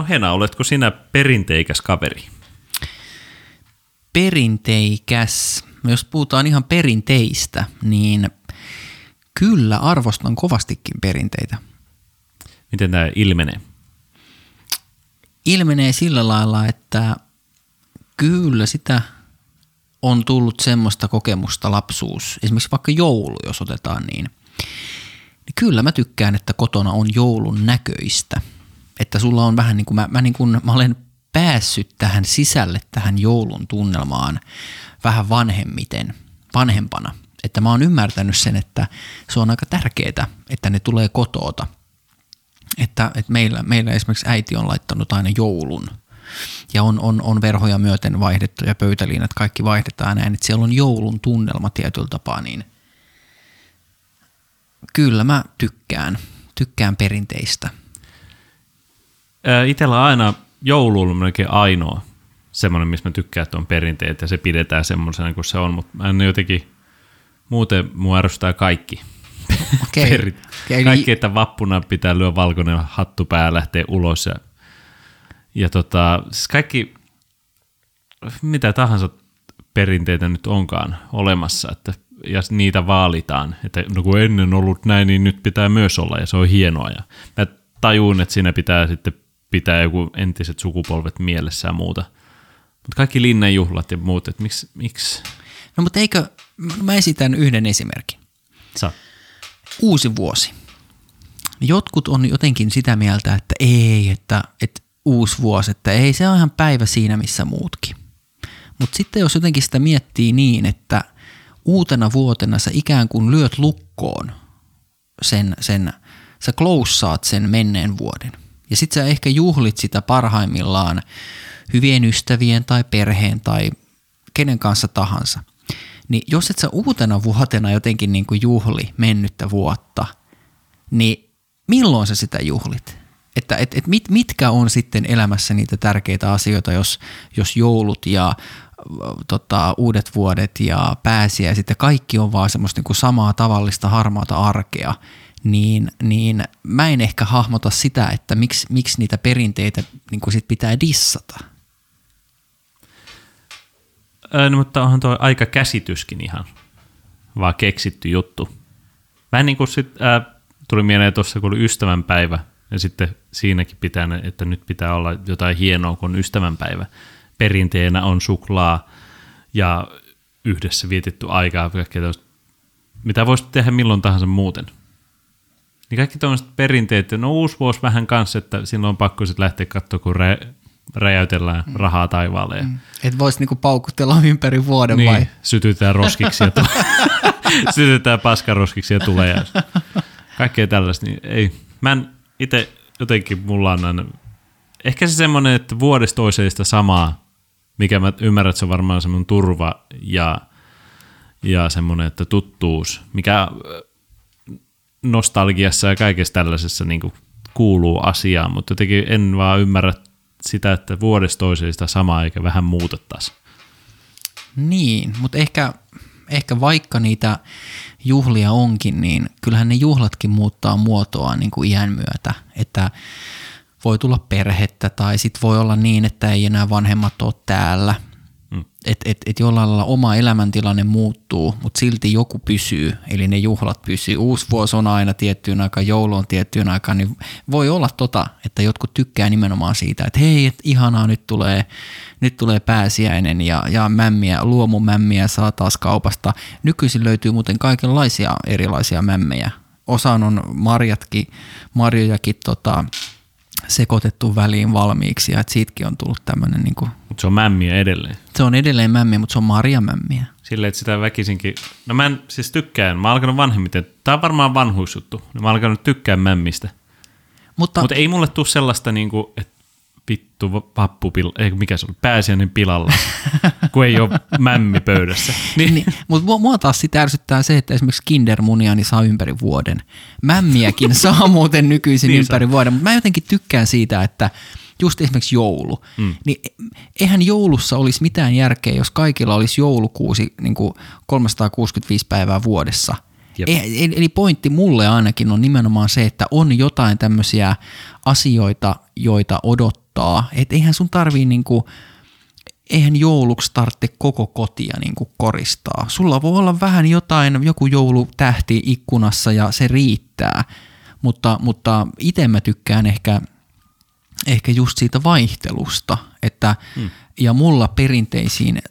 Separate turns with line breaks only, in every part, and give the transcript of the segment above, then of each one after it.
No Hena, oletko sinä perinteikäs kaveri?
Perinteikäs. Jos puhutaan ihan perinteistä, niin kyllä arvostan kovastikin perinteitä.
Miten tämä ilmenee?
Ilmenee sillä lailla, että kyllä sitä on tullut semmoista kokemusta lapsuus, esimerkiksi vaikka joulu, jos otetaan niin, niin kyllä mä tykkään, että kotona on joulun näköistä. Että sulla on vähän niin kuin, mä, mä, niin kuin, mä olen päässyt tähän sisälle, tähän joulun tunnelmaan vähän vanhemmiten, vanhempana. Että mä oon ymmärtänyt sen, että se on aika tärkeää, että ne tulee kotoota. Että, että meillä, meillä esimerkiksi äiti on laittanut aina joulun ja on, on, on verhoja myöten vaihdettu ja pöytäliinat kaikki vaihdetaan näin, että siellä on joulun tunnelma tietyllä tapaa, niin kyllä mä tykkään, tykkään perinteistä.
Itellä aina joulu on melkein ainoa semmoinen, missä mä tykkään, että on perinteet ja se pidetään semmoisena kuin se on, mutta mä en jotenkin, muuten mua ärsyttää kaikki.
Okay.
Perit. Okay, kaikki, että vappuna pitää lyö valkoinen hattu pää lähteä ulos ja, ja tota, siis kaikki, mitä tahansa perinteitä nyt onkaan olemassa, että ja niitä vaalitaan, että no kun ennen ollut näin, niin nyt pitää myös olla ja se on hienoa ja mä tajuun, että siinä pitää sitten pitää joku entiset sukupolvet mielessä ja muuta. Mutta kaikki linnanjuhlat ja muut, että miksi, miksi?
No mutta eikö, mä esitän yhden esimerkin.
Sa.
Uusi vuosi. Jotkut on jotenkin sitä mieltä, että ei, että, että uusi vuosi, että ei se on ihan päivä siinä missä muutkin. Mutta sitten jos jotenkin sitä miettii niin, että uutena vuotena sä ikään kuin lyöt lukkoon sen, sen sä kloussaat sen menneen vuoden – ja sit sä ehkä juhlit sitä parhaimmillaan hyvien ystävien tai perheen tai kenen kanssa tahansa. Niin jos et sä uutena vuotena jotenkin niin kuin juhli mennyttä vuotta, niin milloin sä sitä juhlit? Että et, et mit, mitkä on sitten elämässä niitä tärkeitä asioita, jos, jos joulut ja tota, uudet vuodet ja pääsiä ja sitten kaikki on vaan semmoista niin kuin samaa tavallista harmaata arkea, niin, niin mä en ehkä hahmota sitä, että miksi, miksi niitä perinteitä niin sit pitää dissata.
No, mutta onhan tuo aika käsityskin ihan vaan keksitty juttu. Vähän niin kuin sit, ää, tuli mieleen tuossa, kun oli ystävänpäivä, ja sitten siinäkin pitää, että nyt pitää olla jotain hienoa, kun ystävänpäivä. Perinteenä on suklaa ja yhdessä vietetty aikaa, mitä voisi tehdä milloin tahansa muuten – niin kaikki tuommoiset perinteet, no uusi vuosi vähän kanssa, että silloin on pakko sitten lähteä katsoa, kun rä, räjäytellään mm. rahaa taivaalle. Mm.
Et voisi niinku paukutella ympäri vuoden
niin,
vai?
sytytään roskiksi ja tulee. sytytään paskaroskiksi ja tulee. Ja kaikkea tällaista, niin ei. Mä en itse jotenkin mulla on aina, ehkä se semmoinen, että vuodesta toiseen sitä samaa, mikä mä ymmärrän, että se on varmaan semmoinen turva ja, ja semmoinen, että tuttuus, mikä nostalgiassa ja kaikessa tällaisessa niin kuin kuuluu asiaan, mutta jotenkin en vaan ymmärrä sitä, että vuodesta toiseen sitä samaa eikä vähän muutettaisi.
Niin, mutta ehkä, ehkä vaikka niitä juhlia onkin, niin kyllähän ne juhlatkin muuttaa muotoa niin kuin iän myötä, että voi tulla perhettä tai sitten voi olla niin, että ei enää vanhemmat ole täällä – että et, et jollain lailla oma elämäntilanne muuttuu, mutta silti joku pysyy, eli ne juhlat pysyy. Uusi vuosi on aina tiettyyn aikaan, joulu on tiettyyn aikaan, niin voi olla tota, että jotkut tykkää nimenomaan siitä, että hei, et ihanaa, nyt tulee, nyt tulee pääsiäinen ja, ja mämmiä, luomumämmiä saa taas kaupasta. Nykyisin löytyy muuten kaikenlaisia erilaisia mämmejä. Osaan on marjatkin, marjojakin tota, sekoitettu väliin valmiiksi ja että siitäkin on tullut tämmöinen. Niin kuin,
mutta se on mämmiä edelleen.
Se on edelleen mämmiä, mutta se on marjamämmiä.
Silleen, että sitä väkisinkin, no mä en siis tykkään, mä oon alkanut vanhemmiten, tää on varmaan vanhuusjuttu, mä oon alkanut tykkää mämmistä. Mutta, mutta ei mulle tule sellaista, niin kuin, että vittu vappupil, ei mikä se oli, pääsiäinen pilalla, kun ei ole mämmi pöydässä.
Niin. niin, mutta mua, mua taas sitä ärsyttää se, että esimerkiksi kindermunia niin saa ympäri vuoden. Mämmiäkin saa muuten nykyisin niin ympäri saa. vuoden, mutta mä jotenkin tykkään siitä, että just esimerkiksi joulu, mm. niin eihän joulussa olisi mitään järkeä, jos kaikilla olisi joulukuusi niin kuin 365 päivää vuodessa – Eli pointti mulle ainakin on nimenomaan se, että on jotain tämmöisiä asioita, joita odottaa odottaa. Että eihän sun tarvii niinku, eihän jouluksi tarvitse koko kotia niinku koristaa. Sulla voi olla vähän jotain, joku joulutähti ikkunassa ja se riittää. Mutta, mutta itse mä tykkään ehkä, ehkä just siitä vaihtelusta, että hmm. ja mulla perinteisiin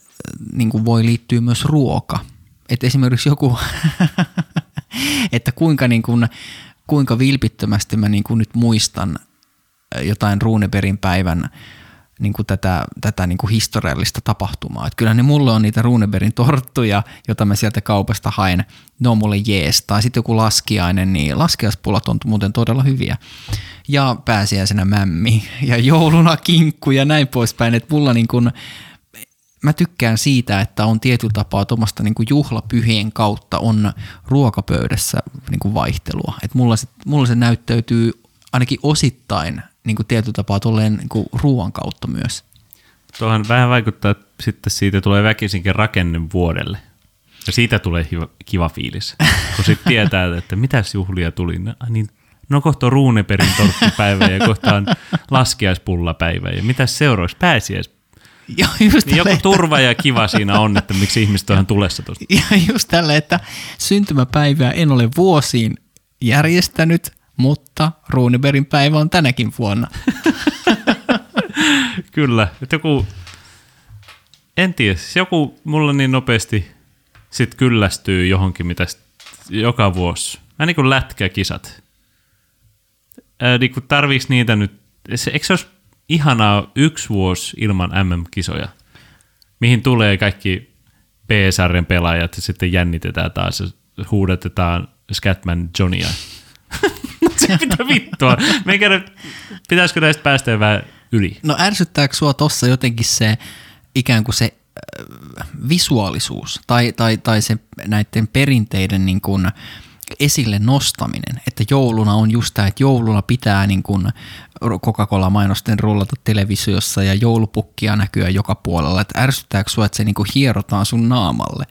niin voi liittyä myös ruoka. Että esimerkiksi joku, että kuinka, niin kuin, kuinka vilpittömästi mä niin kuin nyt muistan jotain Runeberin päivän niin kuin tätä, tätä niin kuin historiallista tapahtumaa. Et kyllä ne mulle on niitä Runeberin torttuja, joita mä sieltä kaupasta haen. Ne on mulle jees. Tai sitten joku laskiainen, niin laskiaispullat on muuten todella hyviä. Ja pääsiäisenä mämmi ja jouluna kinkku ja näin poispäin. Että mulla niin kuin, mä tykkään siitä, että on tietyllä tapaa tuommoista niin juhlapyhien kautta on ruokapöydässä niin kuin vaihtelua. Et mulla, se, mulla se näyttäytyy ainakin osittain niin kuin tietyllä tapaa tolleen niin kuin ruoan kautta myös.
Tuohan vähän vaikuttaa, että sitten siitä tulee väkisinkin rakenne vuodelle. Ja siitä tulee hiva, kiva fiilis, kun sitten tietää, että mitäs juhlia tuli. No, niin, no kohta on ruuneperin torttipäivä ja kohta on laskiaispullapäivä ja mitäs seuraavaksi pääsiäis
ja just
niin joku turva ja kiva siinä on, että miksi ihmiset on tulessa tuosta.
Ja just tällä, että syntymäpäivää en ole vuosiin järjestänyt, mutta Runeberin päivä on tänäkin vuonna.
Kyllä, että joku, en tiedä, joku mulla niin nopeasti sit kyllästyy johonkin, mitä joka vuosi. Vähän niin kuin lätkäkisat. Ää, niin kuin tarviiks niitä nyt, se, eikö se olisi ihanaa yksi vuosi ilman MM-kisoja, mihin tulee kaikki B-sarjan pelaajat ja sitten jännitetään taas ja huudetetaan Scatman Johnia. mitä vittua. Meikä, pitäisikö näistä päästä vähän yli?
No ärsyttääkö sua tossa jotenkin se ikään kuin se äh, visuaalisuus tai, tai, tai se näiden perinteiden niin kuin, esille nostaminen, että jouluna on just tämä, että jouluna pitää niin kuin Coca-Cola-mainosten rullata televisiossa ja joulupukkia näkyä joka puolella, että ärsyttääkö sinua, että se niin kuin hierotaan sun naamalle?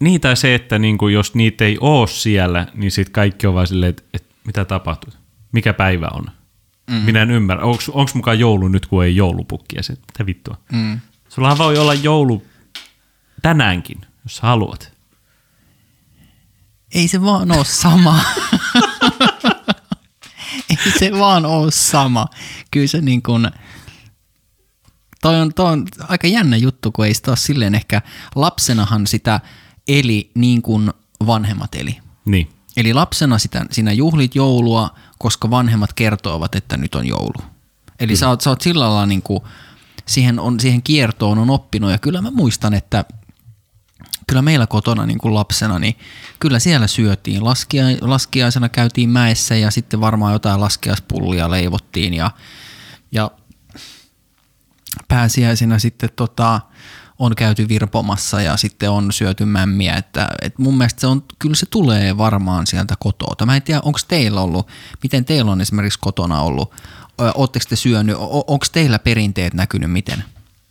Niin, tai se, että niin kuin jos niitä ei ole siellä, niin sitten kaikki on vaan silleen, että, että mitä tapahtuu, mikä päivä on. Mm. Minä en ymmärrä, onko mukaan joulu nyt, kun ei joulupukkia, se, mitä vittua. Mm. Sullahan voi olla joulu tänäänkin, jos haluat.
Ei se vaan ole sama. Ei se vaan ole sama. Kyllä se niin kuin, toi on, toi on aika jännä juttu, kun ei sitä ole silleen ehkä, lapsenahan sitä eli niin kuin vanhemmat eli.
Niin.
Eli lapsena sitä, sinä juhlit joulua, koska vanhemmat kertoivat, että nyt on joulu. Eli sä oot, sä oot sillä lailla niin kuin, siihen, on, siihen kiertoon on oppinut ja kyllä mä muistan, että kyllä meillä kotona niin kuin lapsena, niin kyllä siellä syötiin. Laskia, laskiaisena käytiin mäessä ja sitten varmaan jotain laskiaispullia leivottiin ja, ja pääsiäisenä sitten tota, on käyty virpomassa ja sitten on syöty mämmiä, että, että mun mielestä se on, kyllä se tulee varmaan sieltä kotoa. Mä en tiedä, onko teillä ollut, miten teillä on esimerkiksi kotona ollut, ootteko te syönyt, onko teillä perinteet näkynyt miten?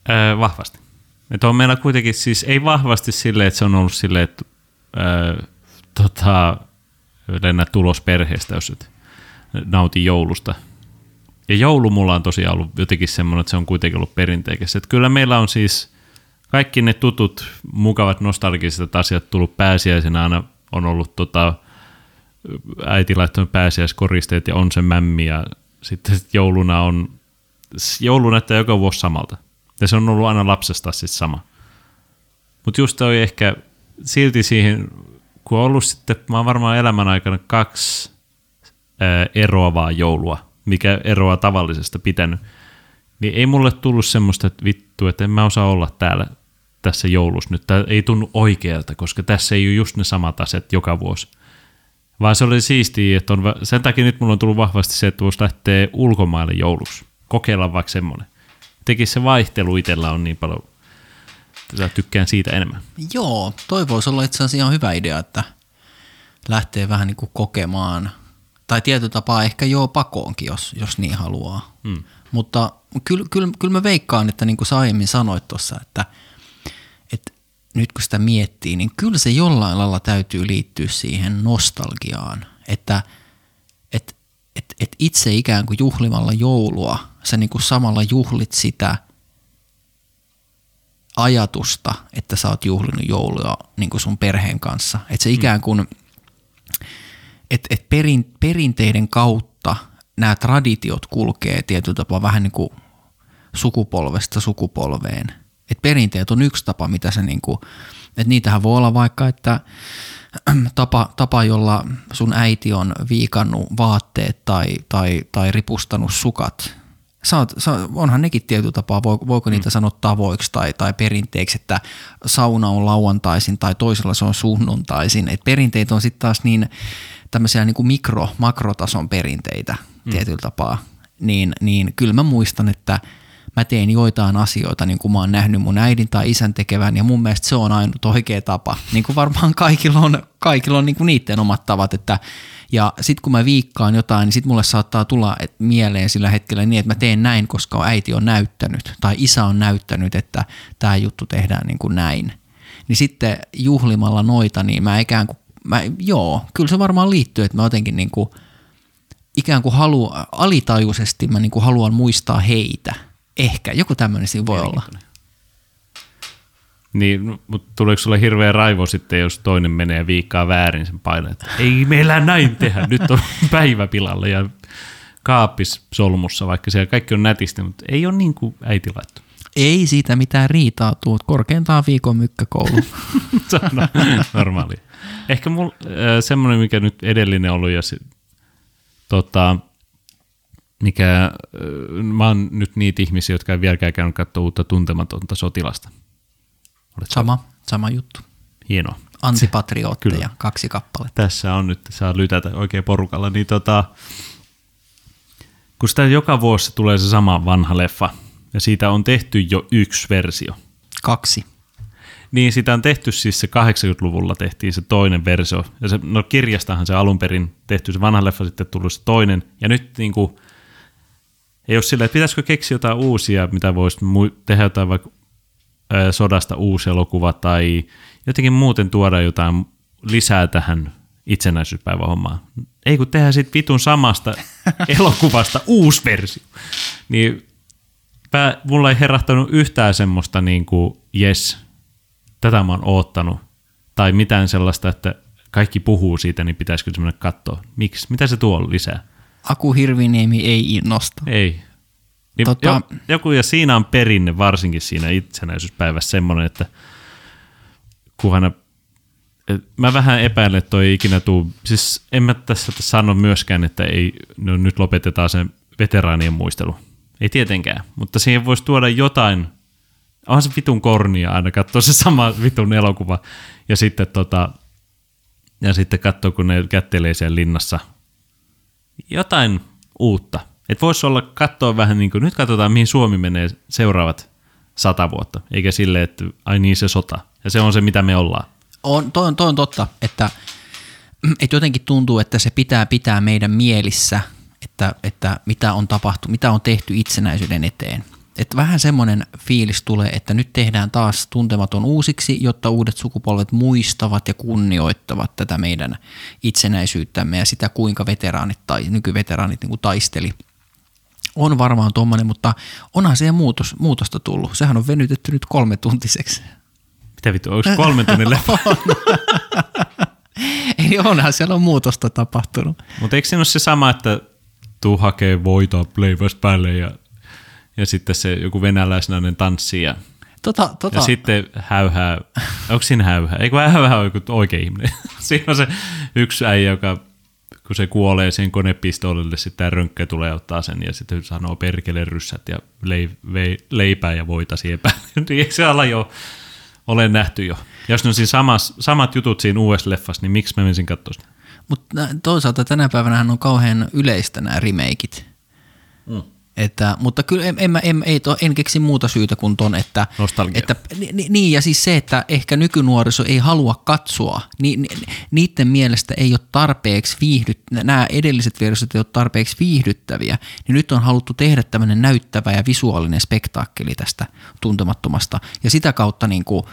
Öö, vahvasti. Että on meillä kuitenkin siis ei vahvasti silleen, että se on ollut silleen, että öö, tota, lennä tulos perheestä, jos et nauti joulusta. Ja joulu mulla on tosiaan ollut jotenkin semmoinen, että se on kuitenkin ollut perinteikäs. Että kyllä meillä on siis kaikki ne tutut, mukavat, nostalgiset asiat tullut pääsiäisenä aina on ollut tota, äiti laittanut pääsiäiskoristeet ja on se mämmi ja sitten jouluna on, joulu näyttää joka vuosi samalta. Ja se on ollut aina lapsesta sitten sama. Mutta just toi ehkä silti siihen, kun on ollut sitten, mä oon varmaan elämän aikana kaksi ää, eroavaa joulua, mikä eroaa tavallisesta pitänyt, niin ei mulle tullut semmoista, että vittu, että en mä osaa olla täällä tässä joulussa nyt. Tämä ei tunnu oikealta, koska tässä ei ole just ne samat asiat joka vuosi. Vaan se oli siistiä, että on, sen takia nyt mulla on tullut vahvasti se, että voisi lähteä ulkomaille joulussa. Kokeilla vaikka semmoinen. Teki se vaihtelu itsellä on niin paljon, että tykkään siitä enemmän.
Joo, toi voisi olla itse asiassa ihan hyvä idea, että lähtee vähän niin kuin kokemaan. Tai tietyllä tapaa ehkä joo pakoonkin, jos, jos niin haluaa. Hmm. Mutta kyllä, kyllä, kyllä mä veikkaan, että niin kuin sä aiemmin sanoit tuossa, että – nyt kun sitä miettii, niin kyllä se jollain lailla täytyy liittyä siihen nostalgiaan, että et, et että itse ikään kuin juhlimalla joulua, sä niin kuin samalla juhlit sitä ajatusta, että sä oot juhlinut joulua niin kuin sun perheen kanssa. Että se ikään kuin, että et perin, perinteiden kautta nämä traditiot kulkee tietyllä tapaa vähän niin kuin sukupolvesta sukupolveen. Et perinteet on yksi tapa, mitä se niin kuin, että niitähän voi olla vaikka, että tapa, tapa, jolla sun äiti on viikannut vaatteet tai, tai, tai ripustanut sukat. Oot, sä, onhan nekin tietyllä tapaa, voiko niitä mm. sanoa tavoiksi tai, tai perinteiksi, että sauna on lauantaisin tai toisella se on sunnuntaisin. Et perinteet on sitten taas niin tämmöisiä niin kuin mikro, makrotason perinteitä mm. tietyllä tapaa. Niin, niin kyllä mä muistan, että – mä teen joitain asioita, niin kuin mä oon nähnyt mun äidin tai isän tekevän, ja mun mielestä se on ainut oikea tapa. Niin kuin varmaan kaikilla on, kaikilla on niin kuin niiden omat tavat, että ja sitten kun mä viikkaan jotain, niin sitten mulle saattaa tulla et mieleen sillä hetkellä niin, että mä teen näin, koska äiti on näyttänyt tai isä on näyttänyt, että tämä juttu tehdään niin kuin näin. Niin sitten juhlimalla noita, niin mä ikään kuin, mä, joo, kyllä se varmaan liittyy, että mä jotenkin niin kuin, ikään kuin halu, alitajuisesti mä niin kuin haluan muistaa heitä – Ehkä, joku tämmöinen siinä voi olla.
Niin, mutta tuleeko sulle hirveä raivo sitten, jos toinen menee viikkaa väärin sen paineen, ei meillä näin tehdä, nyt on päivä pilalla ja kaappis solmussa, vaikka siellä kaikki on nätisti, mutta ei ole niin kuin äiti laittu.
Ei siitä mitään riitaa tuu, korkeintaan viikon mykkäkoulu.
on normaali. Ehkä mulla äh, semmoinen, mikä nyt edellinen ollut ja se, tota, mikä, mä oon nyt niitä ihmisiä, jotka ei vieläkään käynyt katsoa uutta tuntematonta sotilasta.
Oletko? Sama, sama juttu.
Hienoa.
Antipatriotteja, Kyllä. kaksi kappaletta.
Tässä on nyt, saa lytätä oikein porukalla. Niin tota, kun sitä joka vuosi tulee se sama vanha leffa, ja siitä on tehty jo yksi versio.
Kaksi.
Niin, sitä on tehty siis se 80-luvulla tehtiin se toinen versio. Ja se, no kirjastahan se alun perin tehty se vanha leffa, sitten tullut se toinen. Ja nyt niin kuin, ei ole silleen, että pitäisikö keksiä jotain uusia, mitä voisi tehdä jotain vaikka sodasta uusi elokuva tai jotenkin muuten tuoda jotain lisää tähän itsenäisyyspäivähommaan. Ei kun tehdään sitten vitun samasta elokuvasta uusi versio. Niin pää, mulla ei herahtanut yhtään semmoista niin kuin, yes, tätä mä oon oottanut. Tai mitään sellaista, että kaikki puhuu siitä, niin pitäisikö semmoinen katsoa. Miksi? Mitä se tuo lisää?
Aku Hirviniemi ei innosta.
Ei. Niin tota... jo, joku, ja siinä on perinne varsinkin siinä itsenäisyyspäivässä semmoinen, että kuhana, et mä vähän epäilen, että toi ei ikinä tuu, siis en mä tässä sano myöskään, että ei, no nyt lopetetaan sen veteraanien muistelu. Ei tietenkään, mutta siihen voisi tuoda jotain, onhan se vitun kornia aina katsoa se sama vitun elokuva, ja sitten tota, ja sitten katsoa, kun ne kättelee siellä linnassa – jotain uutta. Että voisi olla katsoa vähän niin kuin, nyt katsotaan mihin Suomi menee seuraavat sata vuotta, eikä sille, että ai niin se sota. Ja se on se, mitä me ollaan.
On, toi, on, toi on totta, että, että jotenkin tuntuu, että se pitää pitää meidän mielissä, että, että mitä on tapahtunut, mitä on tehty itsenäisyyden eteen että vähän semmoinen fiilis tulee, että nyt tehdään taas tuntematon uusiksi, jotta uudet sukupolvet muistavat ja kunnioittavat tätä meidän itsenäisyyttämme ja sitä, kuinka veteraanit tai nykyveteraanit niin kuin taisteli. On varmaan tuommoinen, mutta onhan se muutos, muutosta tullut. Sehän on venytetty nyt kolme tuntiseksi.
Mitä vittu, onko kolme tunnin leffa?
Eli onhan siellä on muutosta tapahtunut.
Mutta eikö siinä ole se sama, että tuu hakee voita Playboys päälle ja ja sitten se joku venäläisnainen tanssii ja,
tota, tota.
ja sitten häyhää, onko siinä häyhää? Eikö häyhää ole joku oikea ihminen? siinä on se yksi äijä, joka kun se kuolee sen konepistoolille, sitten rönkkä tulee ottaa sen ja sitten sanoo perkele ryssät ja leipää ja voita siihen päälle. niin se ala jo ole nähty jo. Jos ne on siinä samas, samat jutut siinä uudessa leffassa, niin miksi mä menisin katsoa sitä?
Mutta toisaalta tänä päivänä on kauhean yleistä nämä remakeit. Mm. Että, mutta kyllä en, en, en, ei to, en keksi muuta syytä kuin ton, että,
Nostalgia.
että ni, niin ja siis se, että ehkä nykynuoriso ei halua katsoa, ni, ni, niiden mielestä ei ole tarpeeksi viihdyt, nämä edelliset versiot ei ole tarpeeksi viihdyttäviä, niin nyt on haluttu tehdä tämmöinen näyttävä ja visuaalinen spektaakkeli tästä tuntemattomasta ja sitä kautta niin kuin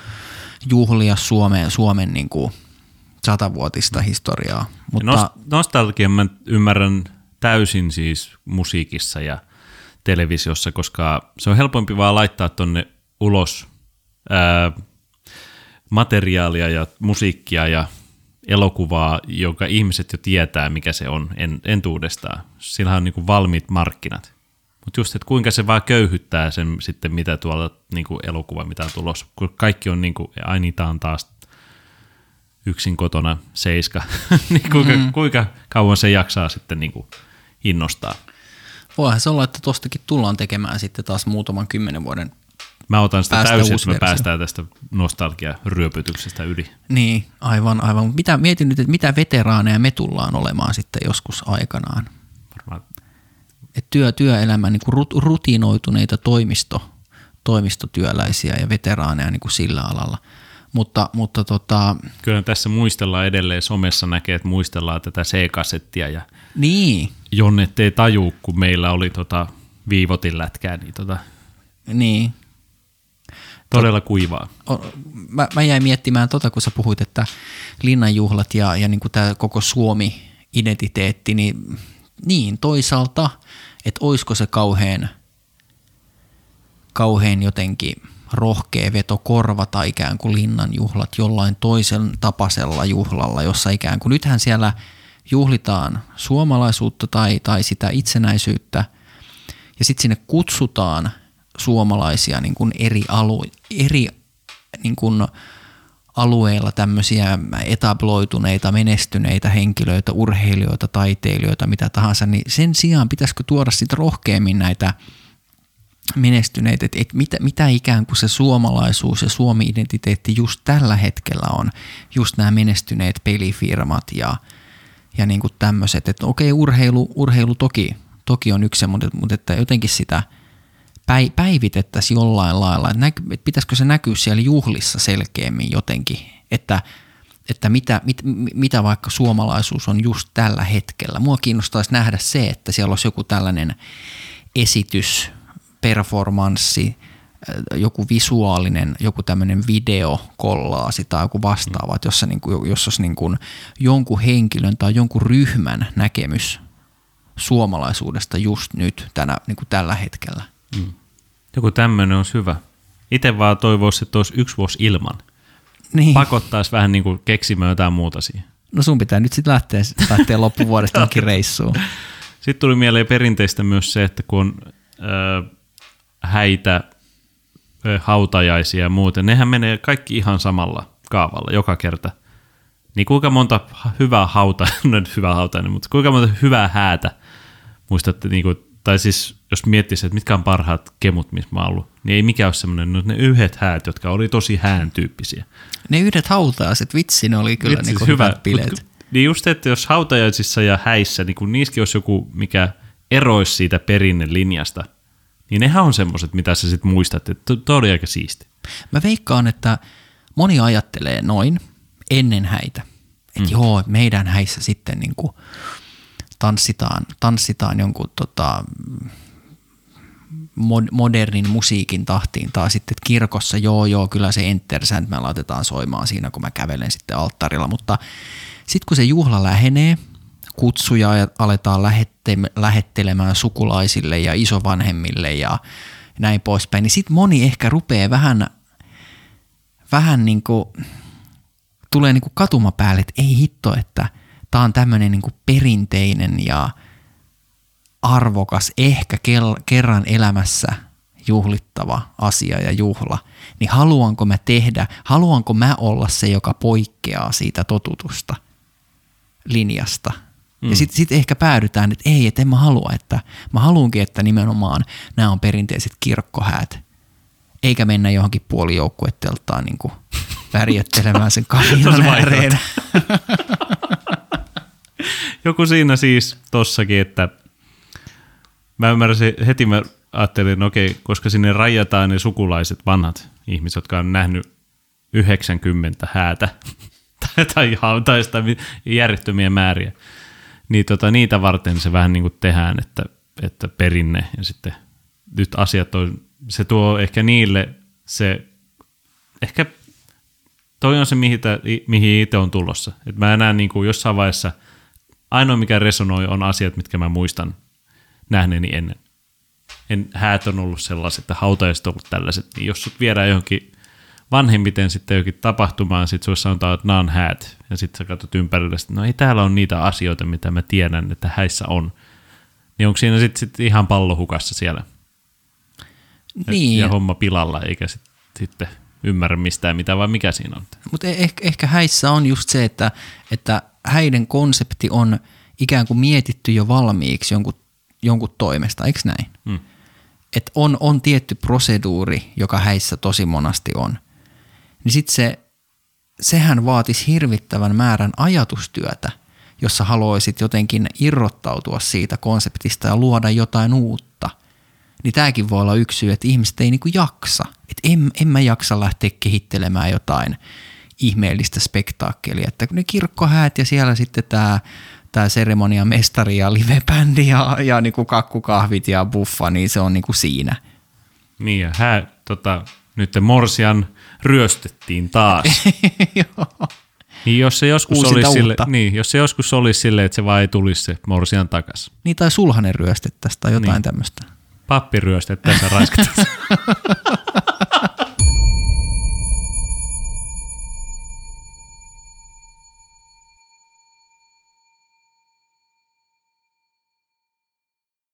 juhlia Suomeen, Suomen niin kuin satavuotista historiaa.
Mutta, nostalgia mä ymmärrän täysin siis musiikissa ja televisiossa, koska se on helpompi vaan laittaa tonne ulos ää, materiaalia ja musiikkia ja elokuvaa, jonka ihmiset jo tietää, mikä se on en, entuudestaan. Sillä on niin valmiit markkinat. Mutta just, että kuinka se vaan köyhyttää sen sitten, mitä tuolla niin kuin elokuva, mitä on tulossa. Kun kaikki on niin kuin, ai niitä on taas yksin kotona seiska, niin kuinka, mm. kuinka kauan se jaksaa sitten niin kuin innostaa.
Voihan se olla, että tostakin tullaan tekemään sitten taas muutaman kymmenen vuoden
Mä otan sitä täysin, että me päästään tästä nostalgia-ryöpytyksestä yli.
Niin, aivan, aivan. Mitä, mietin nyt, että mitä veteraaneja me tullaan olemaan sitten joskus aikanaan. Varmaan. Et työ, työelämän niin kuin rutinoituneita toimisto, toimistotyöläisiä ja veteraaneja niin kuin sillä alalla. Mutta, mutta tota...
Kyllä tässä muistellaan edelleen, somessa näkee, että muistellaan tätä C-kasettia ja
niin.
Jonne ei taju, kun meillä oli tota viivotin lätkää, niin, tota,
niin.
Todella kuivaa.
Mä, mä jäin miettimään tota, kun sä puhuit, että linnanjuhlat ja, ja niin tämä koko Suomi-identiteetti, niin, niin toisaalta, että olisiko se kauhean, kauhean jotenkin rohkea veto korvata ikään kuin linnanjuhlat jollain toisen tapaisella juhlalla, jossa ikään kuin nythän siellä juhlitaan suomalaisuutta tai, tai sitä itsenäisyyttä. Ja sitten sinne kutsutaan suomalaisia niin kuin eri, alu, eri niin kuin alueilla tämmöisiä etabloituneita, menestyneitä henkilöitä, urheilijoita, taiteilijoita, mitä tahansa, niin sen sijaan pitäisikö tuoda sitten rohkeammin näitä menestyneitä, että, että mitä, mitä ikään kuin se suomalaisuus ja Suomi-identiteetti just tällä hetkellä on, just nämä menestyneet pelifirmat ja, ja niin kuin tämmöiset, että okei urheilu, urheilu toki, toki on yksi mutta, mutta että jotenkin sitä – päivitettäisiin jollain lailla, että, näky, että pitäisikö se näkyä siellä juhlissa selkeämmin jotenkin, että, että mitä, mit, mitä vaikka suomalaisuus on just tällä hetkellä. Mua kiinnostaisi nähdä se, että siellä olisi joku tällainen esitys, performanssi, joku visuaalinen, joku tämmöinen videokollaasi tai joku vastaava, että jossa, niin kuin, jos olisi niin kuin jonkun henkilön tai jonkun ryhmän näkemys suomalaisuudesta just nyt tänä, niin kuin tällä hetkellä. Mm.
Joku tämmöinen on hyvä. Itse vaan toivoisi, että olisi yksi vuosi ilman.
Niin.
Pakottaisi vähän niin kuin keksimään jotain muuta siihen.
No sun pitää nyt sitten lähteä, lähteä loppuvuodesta jonkin reissuun.
Sitten tuli mieleen perinteistä myös se, että kun on äh, häitä, hautajaisia ja muuten, nehän menee kaikki ihan samalla kaavalla joka kerta. Niin kuinka monta hyvää hauta, no nyt hyvää hautainen, mutta kuinka monta hyvää häätä muistatte niin kuin tai siis jos miettisi, että mitkä on parhaat kemut, missä mä oon ollut, niin ei mikään ole semmoinen, no ne yhdet häät, jotka oli tosi hään tyyppisiä.
Ne yhdet hautajaiset, vitsi, ne oli kyllä vitsi, niin hyvä, hyvät bileet. Mut,
niin just, että jos hautajaisissa ja häissä, niin kun niissäkin olisi joku, mikä eroisi siitä perinnelinjasta, niin nehän on semmoiset, mitä sä sitten muistat, että tuo oli aika siisti.
Mä veikkaan, että moni ajattelee noin ennen häitä, että mm. joo, meidän häissä sitten niin kuin tanssitaan, tanssitaan jonkun tota, modernin musiikin tahtiin tai sitten että kirkossa, joo joo, kyllä se Enter me laitetaan soimaan siinä, kun mä kävelen sitten alttarilla, mutta sitten kun se juhla lähenee, kutsuja ja aletaan lähette, lähettelemään sukulaisille ja isovanhemmille ja näin poispäin, niin sitten moni ehkä rupeaa vähän, vähän niin kuin, tulee niin kuin katuma päälle, että ei hitto, että – tämä on tämmöinen niin perinteinen ja arvokas, ehkä kel- kerran elämässä juhlittava asia ja juhla, niin haluanko mä tehdä, haluanko mä olla se, joka poikkeaa siitä totutusta linjasta. Mm. Ja sitten sit ehkä päädytään, että ei, että en mä halua, että mä haluankin, että nimenomaan nämä on perinteiset kirkkohäät, eikä mennä johonkin puolijoukkuetteltaan niin värjöttelemään sen kahinan ääreen.
joku siinä siis tossakin, että mä ymmärsin, heti mä ajattelin, että okei, koska sinne rajataan ne sukulaiset vanhat ihmiset, jotka on nähnyt 90 häätä tai, tai hautaista järjettömiä määriä, niin tota, niitä varten se vähän niin kuin tehdään, että, että perinne ja sitten nyt asiat on, se tuo ehkä niille se, ehkä toi on se, mihin, mihin itse on tulossa. Et mä enää niin kuin jossain vaiheessa – ainoa mikä resonoi on asiat, mitkä mä muistan nähneeni ennen. En, häät on ollut sellaiset, että hautajaiset on ollut tällaiset, niin jos sut viedään johonkin vanhemmiten sitten johonkin tapahtumaan, sitten sulle sanotaan, että nämä on häät, ja sitten sä katsot ympärille, että no ei täällä on niitä asioita, mitä mä tiedän, että häissä on. Niin onko siinä sitten sit ihan pallohukassa siellä?
Niin.
Ja homma pilalla, eikä sit, sitten ymmärrä mistään mitä, vai mikä siinä on?
Mutta ehkä, ehkä häissä on just se, että, että häiden konsepti on ikään kuin mietitty jo valmiiksi jonkun, jonkun toimesta, eikö näin?
Hmm.
Että on, on tietty proseduuri, joka häissä tosi monasti on. Niin sitten se, sehän vaatisi hirvittävän määrän ajatustyötä, jossa haluaisit jotenkin irrottautua siitä konseptista ja luoda jotain uutta. Niin tämäkin voi olla yksi syy, että ihmiset ei niinku jaksa. Että en, en mä jaksa lähteä kehittelemään jotain ihmeellistä spektaakkelia. Että ne kirkkohäät ja siellä sitten tämä tämä seremonian mestari ja livebändi ja, ja niinku kakkukahvit ja buffa, niin se on niinku siinä.
Niin ja hää, tota, nyt Morsian ryöstettiin taas.
Joo.
Niin jos se joskus
Uusinta
olisi sille, niin, jos se joskus olisi silleen, että se vaan ei tulisi se Morsian takas.
Niin tai sulhanen ryöstettäisiin tai jotain
Niin.
niin. tämmöistä.
Pappi ryöstettäisiin ja raiskattaisiin.